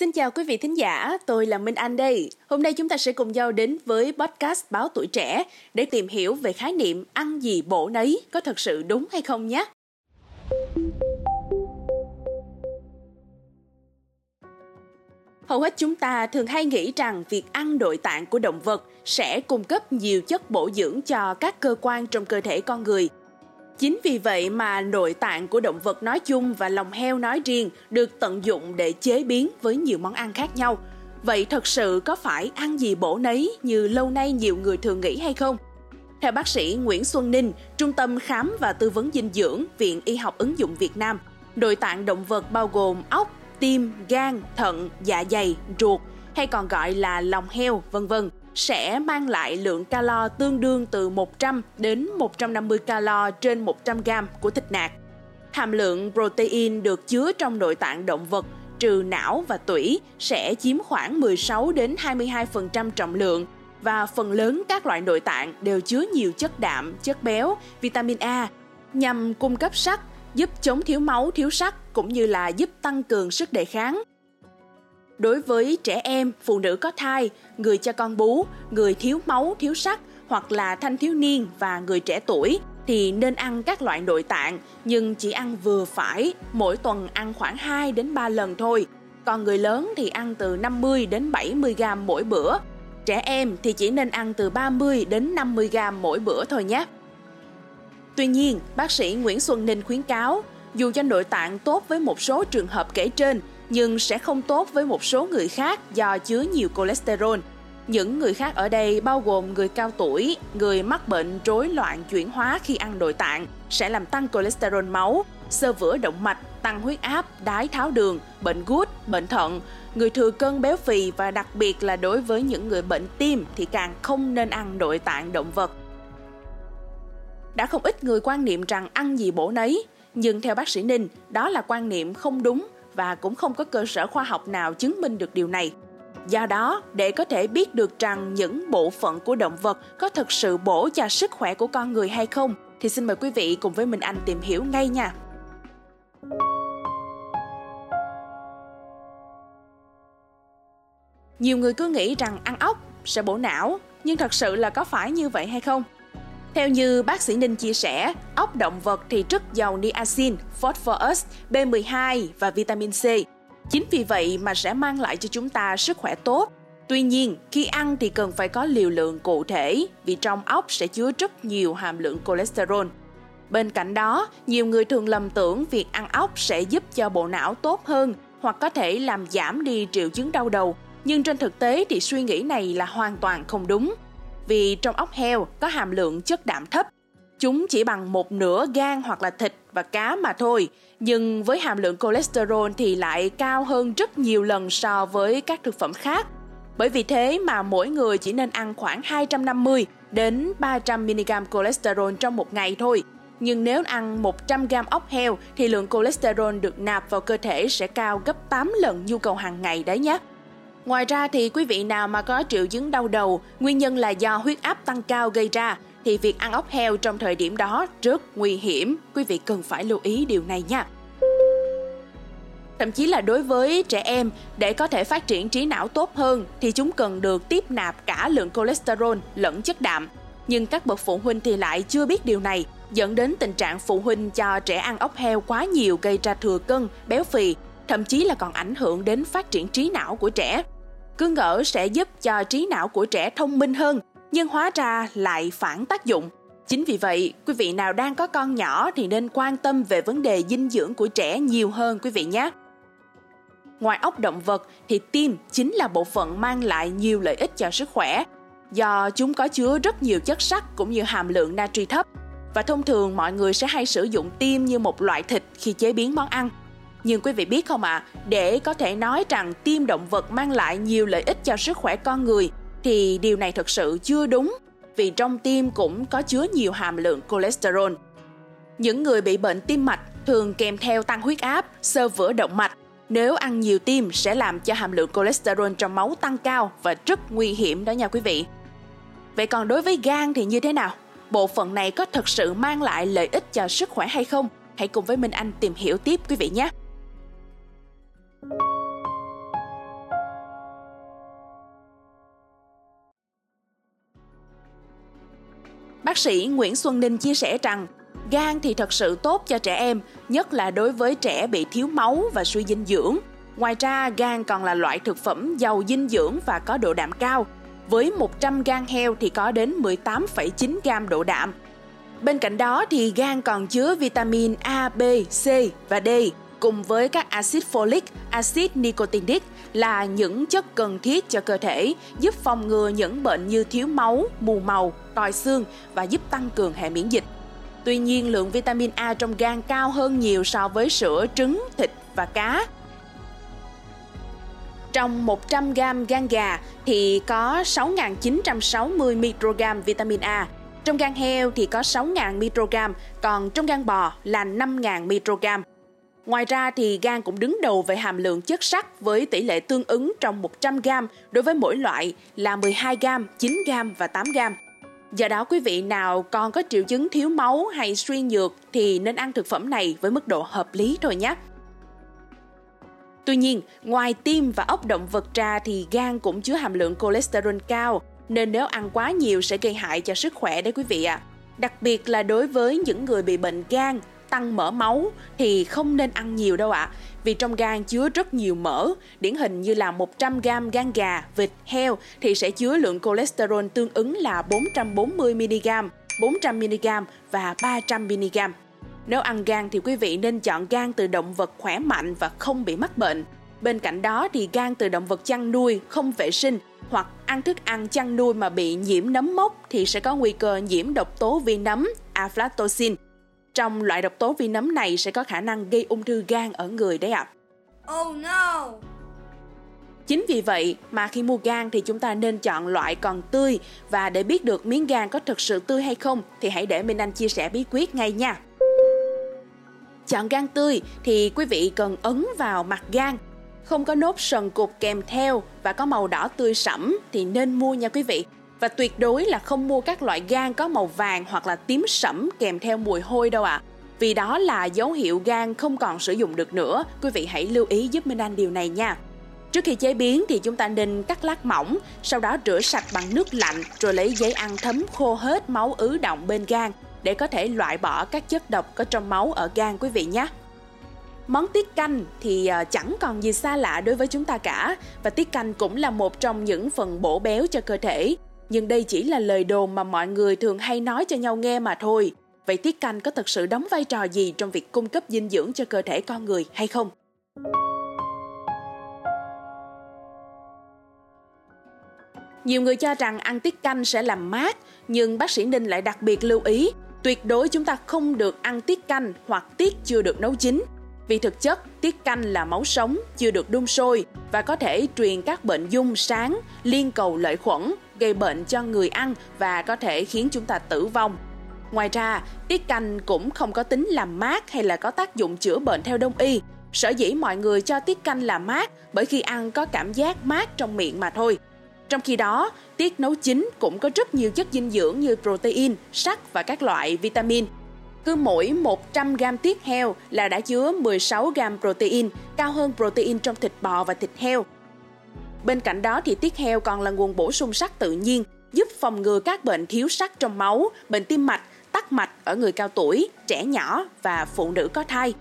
Xin chào quý vị thính giả, tôi là Minh Anh đây. Hôm nay chúng ta sẽ cùng nhau đến với podcast Báo Tuổi Trẻ để tìm hiểu về khái niệm ăn gì bổ nấy có thật sự đúng hay không nhé. Hầu hết chúng ta thường hay nghĩ rằng việc ăn nội tạng của động vật sẽ cung cấp nhiều chất bổ dưỡng cho các cơ quan trong cơ thể con người – Chính vì vậy mà nội tạng của động vật nói chung và lòng heo nói riêng được tận dụng để chế biến với nhiều món ăn khác nhau. Vậy thật sự có phải ăn gì bổ nấy như lâu nay nhiều người thường nghĩ hay không? Theo bác sĩ Nguyễn Xuân Ninh, Trung tâm Khám và Tư vấn Dinh dưỡng, Viện Y học ứng dụng Việt Nam, nội tạng động vật bao gồm ốc, tim, gan, thận, dạ dày, ruột hay còn gọi là lòng heo, vân vân sẽ mang lại lượng calo tương đương từ 100 đến 150 calo trên 100 gram của thịt nạc. Hàm lượng protein được chứa trong nội tạng động vật trừ não và tủy sẽ chiếm khoảng 16 đến 22% trọng lượng và phần lớn các loại nội tạng đều chứa nhiều chất đạm, chất béo, vitamin A nhằm cung cấp sắt, giúp chống thiếu máu, thiếu sắt cũng như là giúp tăng cường sức đề kháng đối với trẻ em, phụ nữ có thai, người cho con bú, người thiếu máu, thiếu sắt hoặc là thanh thiếu niên và người trẻ tuổi thì nên ăn các loại nội tạng nhưng chỉ ăn vừa phải, mỗi tuần ăn khoảng 2 đến 3 lần thôi. Còn người lớn thì ăn từ 50 đến 70 gram mỗi bữa. Trẻ em thì chỉ nên ăn từ 30 đến 50 gram mỗi bữa thôi nhé. Tuy nhiên, bác sĩ Nguyễn Xuân Ninh khuyến cáo, dù cho nội tạng tốt với một số trường hợp kể trên nhưng sẽ không tốt với một số người khác do chứa nhiều cholesterol. Những người khác ở đây bao gồm người cao tuổi, người mắc bệnh rối loạn chuyển hóa khi ăn nội tạng sẽ làm tăng cholesterol máu, sơ vữa động mạch, tăng huyết áp, đái tháo đường, bệnh gút, bệnh thận, người thừa cân béo phì và đặc biệt là đối với những người bệnh tim thì càng không nên ăn nội tạng động vật. Đã không ít người quan niệm rằng ăn gì bổ nấy, nhưng theo bác sĩ Ninh, đó là quan niệm không đúng và cũng không có cơ sở khoa học nào chứng minh được điều này. Do đó, để có thể biết được rằng những bộ phận của động vật có thực sự bổ cho sức khỏe của con người hay không, thì xin mời quý vị cùng với mình Anh tìm hiểu ngay nha. Nhiều người cứ nghĩ rằng ăn ốc sẽ bổ não, nhưng thật sự là có phải như vậy hay không? Theo như bác sĩ Ninh chia sẻ, ốc động vật thì rất giàu niacin, phosphorus, B12 và vitamin C. Chính vì vậy mà sẽ mang lại cho chúng ta sức khỏe tốt. Tuy nhiên, khi ăn thì cần phải có liều lượng cụ thể vì trong ốc sẽ chứa rất nhiều hàm lượng cholesterol. Bên cạnh đó, nhiều người thường lầm tưởng việc ăn ốc sẽ giúp cho bộ não tốt hơn hoặc có thể làm giảm đi triệu chứng đau đầu, nhưng trên thực tế thì suy nghĩ này là hoàn toàn không đúng vì trong ốc heo có hàm lượng chất đạm thấp. Chúng chỉ bằng một nửa gan hoặc là thịt và cá mà thôi, nhưng với hàm lượng cholesterol thì lại cao hơn rất nhiều lần so với các thực phẩm khác. Bởi vì thế mà mỗi người chỉ nên ăn khoảng 250 đến 300 mg cholesterol trong một ngày thôi. Nhưng nếu ăn 100 g ốc heo thì lượng cholesterol được nạp vào cơ thể sẽ cao gấp 8 lần nhu cầu hàng ngày đấy nhé. Ngoài ra thì quý vị nào mà có triệu chứng đau đầu, nguyên nhân là do huyết áp tăng cao gây ra thì việc ăn ốc heo trong thời điểm đó rất nguy hiểm. Quý vị cần phải lưu ý điều này nha. Thậm chí là đối với trẻ em, để có thể phát triển trí não tốt hơn thì chúng cần được tiếp nạp cả lượng cholesterol lẫn chất đạm. Nhưng các bậc phụ huynh thì lại chưa biết điều này, dẫn đến tình trạng phụ huynh cho trẻ ăn ốc heo quá nhiều gây ra thừa cân, béo phì thậm chí là còn ảnh hưởng đến phát triển trí não của trẻ. Cứ ngỡ sẽ giúp cho trí não của trẻ thông minh hơn, nhưng hóa ra lại phản tác dụng. Chính vì vậy, quý vị nào đang có con nhỏ thì nên quan tâm về vấn đề dinh dưỡng của trẻ nhiều hơn quý vị nhé. Ngoài ốc động vật thì tim chính là bộ phận mang lại nhiều lợi ích cho sức khỏe do chúng có chứa rất nhiều chất sắt cũng như hàm lượng natri thấp và thông thường mọi người sẽ hay sử dụng tim như một loại thịt khi chế biến món ăn nhưng quý vị biết không ạ, à, để có thể nói rằng tiêm động vật mang lại nhiều lợi ích cho sức khỏe con người thì điều này thật sự chưa đúng vì trong tim cũng có chứa nhiều hàm lượng cholesterol. Những người bị bệnh tim mạch thường kèm theo tăng huyết áp, sơ vữa động mạch. Nếu ăn nhiều tim sẽ làm cho hàm lượng cholesterol trong máu tăng cao và rất nguy hiểm đó nha quý vị. Vậy còn đối với gan thì như thế nào? Bộ phận này có thật sự mang lại lợi ích cho sức khỏe hay không? Hãy cùng với Minh Anh tìm hiểu tiếp quý vị nhé. Bác sĩ Nguyễn Xuân Ninh chia sẻ rằng gan thì thật sự tốt cho trẻ em, nhất là đối với trẻ bị thiếu máu và suy dinh dưỡng. Ngoài ra, gan còn là loại thực phẩm giàu dinh dưỡng và có độ đạm cao. Với 100 gan heo thì có đến 18,9 gam độ đạm. Bên cạnh đó thì gan còn chứa vitamin A, B, C và D cùng với các axit folic, axit nicotinic là những chất cần thiết cho cơ thể, giúp phòng ngừa những bệnh như thiếu máu, mù màu, tòi xương và giúp tăng cường hệ miễn dịch. Tuy nhiên, lượng vitamin A trong gan cao hơn nhiều so với sữa, trứng, thịt và cá. Trong 100 g gan gà thì có 6.960 microgram vitamin A, trong gan heo thì có 6.000 microgram, còn trong gan bò là 5.000 microgram. Ngoài ra thì gan cũng đứng đầu về hàm lượng chất sắt với tỷ lệ tương ứng trong 100 g đối với mỗi loại là 12 g, 9 g và 8 g. Do đó quý vị nào còn có triệu chứng thiếu máu hay suy nhược thì nên ăn thực phẩm này với mức độ hợp lý thôi nhé. Tuy nhiên, ngoài tim và ốc động vật ra thì gan cũng chứa hàm lượng cholesterol cao, nên nếu ăn quá nhiều sẽ gây hại cho sức khỏe đấy quý vị ạ. À. Đặc biệt là đối với những người bị bệnh gan tăng mỡ máu thì không nên ăn nhiều đâu ạ. À, vì trong gan chứa rất nhiều mỡ, điển hình như là 100 g gan gà, vịt, heo thì sẽ chứa lượng cholesterol tương ứng là 440mg, 400mg và 300mg. Nếu ăn gan thì quý vị nên chọn gan từ động vật khỏe mạnh và không bị mắc bệnh. Bên cạnh đó thì gan từ động vật chăn nuôi không vệ sinh hoặc ăn thức ăn chăn nuôi mà bị nhiễm nấm mốc thì sẽ có nguy cơ nhiễm độc tố vi nấm aflatoxin trong loại độc tố vi nấm này sẽ có khả năng gây ung thư gan ở người đấy ạ. À. Oh no! Chính vì vậy mà khi mua gan thì chúng ta nên chọn loại còn tươi và để biết được miếng gan có thực sự tươi hay không thì hãy để Minh Anh chia sẻ bí quyết ngay nha. Chọn gan tươi thì quý vị cần ấn vào mặt gan không có nốt sần cục kèm theo và có màu đỏ tươi sẫm thì nên mua nha quý vị và tuyệt đối là không mua các loại gan có màu vàng hoặc là tím sẫm kèm theo mùi hôi đâu ạ. À. Vì đó là dấu hiệu gan không còn sử dụng được nữa. Quý vị hãy lưu ý giúp Minh Anh điều này nha. Trước khi chế biến thì chúng ta nên cắt lát mỏng, sau đó rửa sạch bằng nước lạnh rồi lấy giấy ăn thấm khô hết máu ứ động bên gan để có thể loại bỏ các chất độc có trong máu ở gan quý vị nhé. Món tiết canh thì à, chẳng còn gì xa lạ đối với chúng ta cả và tiết canh cũng là một trong những phần bổ béo cho cơ thể nhưng đây chỉ là lời đồn mà mọi người thường hay nói cho nhau nghe mà thôi. Vậy tiết canh có thật sự đóng vai trò gì trong việc cung cấp dinh dưỡng cho cơ thể con người hay không? Nhiều người cho rằng ăn tiết canh sẽ làm mát, nhưng bác sĩ Ninh lại đặc biệt lưu ý, tuyệt đối chúng ta không được ăn tiết canh hoặc tiết chưa được nấu chín. Vì thực chất, tiết canh là máu sống, chưa được đun sôi và có thể truyền các bệnh dung sáng, liên cầu lợi khuẩn, gây bệnh cho người ăn và có thể khiến chúng ta tử vong. Ngoài ra, tiết canh cũng không có tính làm mát hay là có tác dụng chữa bệnh theo đông y. Sở dĩ mọi người cho tiết canh là mát bởi khi ăn có cảm giác mát trong miệng mà thôi. Trong khi đó, tiết nấu chín cũng có rất nhiều chất dinh dưỡng như protein, sắt và các loại vitamin. Cứ mỗi 100 g tiết heo là đã chứa 16 g protein, cao hơn protein trong thịt bò và thịt heo. Bên cạnh đó thì tiết heo còn là nguồn bổ sung sắt tự nhiên, giúp phòng ngừa các bệnh thiếu sắt trong máu, bệnh tim mạch, tắc mạch ở người cao tuổi, trẻ nhỏ và phụ nữ có thai.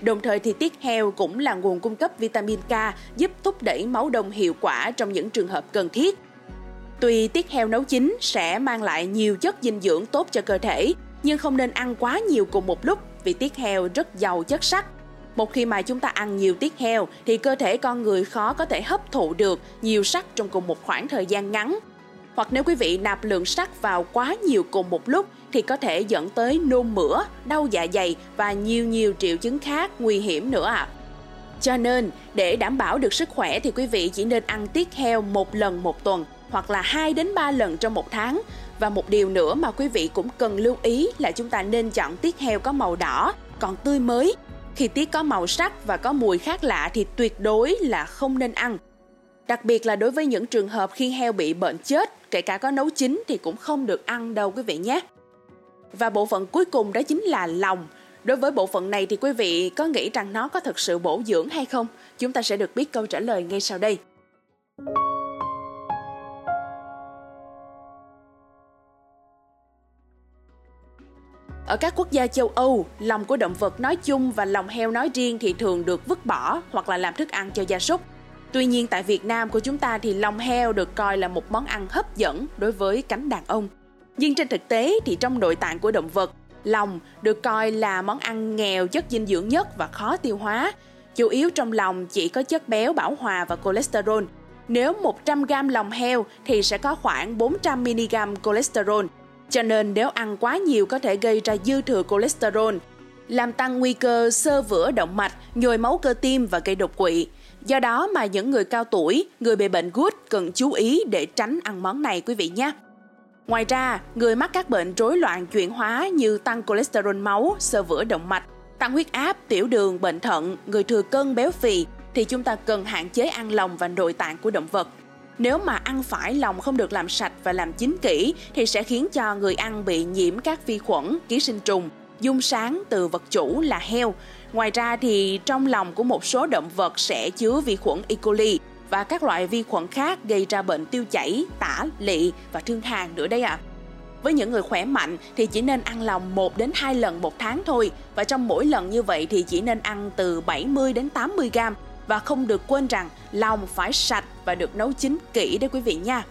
Đồng thời thì tiết heo cũng là nguồn cung cấp vitamin K giúp thúc đẩy máu đông hiệu quả trong những trường hợp cần thiết. Tuy tiết heo nấu chín sẽ mang lại nhiều chất dinh dưỡng tốt cho cơ thể, nhưng không nên ăn quá nhiều cùng một lúc vì tiết heo rất giàu chất sắt một khi mà chúng ta ăn nhiều tiết heo thì cơ thể con người khó có thể hấp thụ được nhiều sắt trong cùng một khoảng thời gian ngắn. Hoặc nếu quý vị nạp lượng sắt vào quá nhiều cùng một lúc thì có thể dẫn tới nôn mửa, đau dạ dày và nhiều nhiều triệu chứng khác nguy hiểm nữa ạ. À. Cho nên, để đảm bảo được sức khỏe thì quý vị chỉ nên ăn tiết heo một lần một tuần hoặc là 2 đến 3 lần trong một tháng. Và một điều nữa mà quý vị cũng cần lưu ý là chúng ta nên chọn tiết heo có màu đỏ, còn tươi mới khi tiết có màu sắc và có mùi khác lạ thì tuyệt đối là không nên ăn. Đặc biệt là đối với những trường hợp khi heo bị bệnh chết, kể cả có nấu chín thì cũng không được ăn đâu quý vị nhé. Và bộ phận cuối cùng đó chính là lòng. Đối với bộ phận này thì quý vị có nghĩ rằng nó có thực sự bổ dưỡng hay không? Chúng ta sẽ được biết câu trả lời ngay sau đây. Ở các quốc gia châu Âu, lòng của động vật nói chung và lòng heo nói riêng thì thường được vứt bỏ hoặc là làm thức ăn cho gia súc. Tuy nhiên tại Việt Nam của chúng ta thì lòng heo được coi là một món ăn hấp dẫn đối với cánh đàn ông. Nhưng trên thực tế thì trong nội tạng của động vật, lòng được coi là món ăn nghèo chất dinh dưỡng nhất và khó tiêu hóa. Chủ yếu trong lòng chỉ có chất béo bảo hòa và cholesterol. Nếu 100 g lòng heo thì sẽ có khoảng 400 mg cholesterol. Cho nên nếu ăn quá nhiều có thể gây ra dư thừa cholesterol, làm tăng nguy cơ sơ vữa động mạch, nhồi máu cơ tim và gây đột quỵ. Do đó mà những người cao tuổi, người bị bệnh gút cần chú ý để tránh ăn món này quý vị nhé. Ngoài ra, người mắc các bệnh rối loạn chuyển hóa như tăng cholesterol máu, sơ vữa động mạch, tăng huyết áp, tiểu đường, bệnh thận, người thừa cân béo phì thì chúng ta cần hạn chế ăn lòng và nội tạng của động vật. Nếu mà ăn phải lòng không được làm sạch và làm chín kỹ thì sẽ khiến cho người ăn bị nhiễm các vi khuẩn, ký sinh trùng, dung sáng từ vật chủ là heo. Ngoài ra thì trong lòng của một số động vật sẽ chứa vi khuẩn E. coli và các loại vi khuẩn khác gây ra bệnh tiêu chảy, tả, lị và thương hàn nữa đấy ạ. À. Với những người khỏe mạnh thì chỉ nên ăn lòng 1 đến 2 lần một tháng thôi và trong mỗi lần như vậy thì chỉ nên ăn từ 70 đến 80 gram và không được quên rằng lòng phải sạch và được nấu chín kỹ đấy quý vị nha.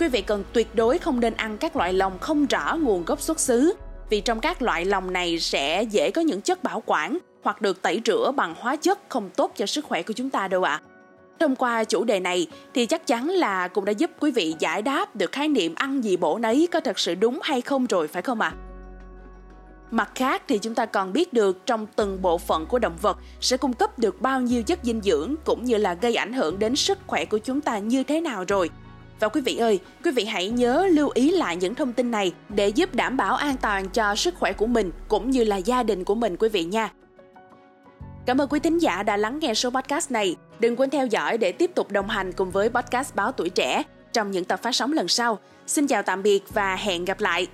Quý vị cần tuyệt đối không nên ăn các loại lòng không rõ nguồn gốc xuất xứ, vì trong các loại lòng này sẽ dễ có những chất bảo quản hoặc được tẩy rửa bằng hóa chất không tốt cho sức khỏe của chúng ta đâu ạ. À. Thông qua chủ đề này thì chắc chắn là cũng đã giúp quý vị giải đáp được khái niệm ăn gì bổ nấy có thật sự đúng hay không rồi, phải không ạ? À? Mặt khác thì chúng ta còn biết được trong từng bộ phận của động vật sẽ cung cấp được bao nhiêu chất dinh dưỡng cũng như là gây ảnh hưởng đến sức khỏe của chúng ta như thế nào rồi. Và quý vị ơi, quý vị hãy nhớ lưu ý lại những thông tin này để giúp đảm bảo an toàn cho sức khỏe của mình cũng như là gia đình của mình quý vị nha. Cảm ơn quý thính giả đã lắng nghe số podcast này. Đừng quên theo dõi để tiếp tục đồng hành cùng với podcast Báo Tuổi Trẻ trong những tập phát sóng lần sau. Xin chào tạm biệt và hẹn gặp lại.